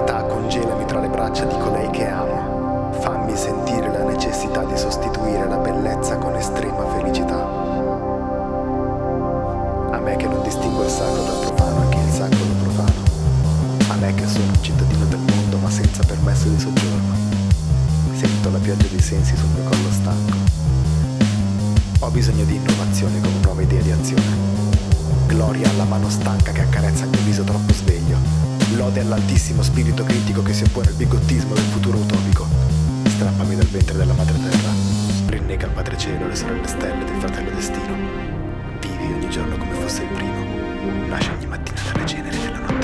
l'eternità congelami tra le braccia di colei che amo. Fammi sentire la necessità di sostituire la bellezza con estrema felicità. A me che non distingo il sacro dal profano e che il sacro dal profano. A me che sono un cittadino del mondo ma senza permesso di soggiorno. Sento la pioggia dei sensi sul mio collo stanco. Ho bisogno di innovazione con nuove idee di azione. Gloria alla mano stanca che accarezza Lode all'altissimo spirito critico che si oppone al bigottismo del futuro utopico. Strappami dal ventre della madre terra. Rinnega al padre cielo le sorelle stelle del fratello destino. Vivi ogni giorno come fosse il primo. Nasce ogni mattina dalle ceneri della notte.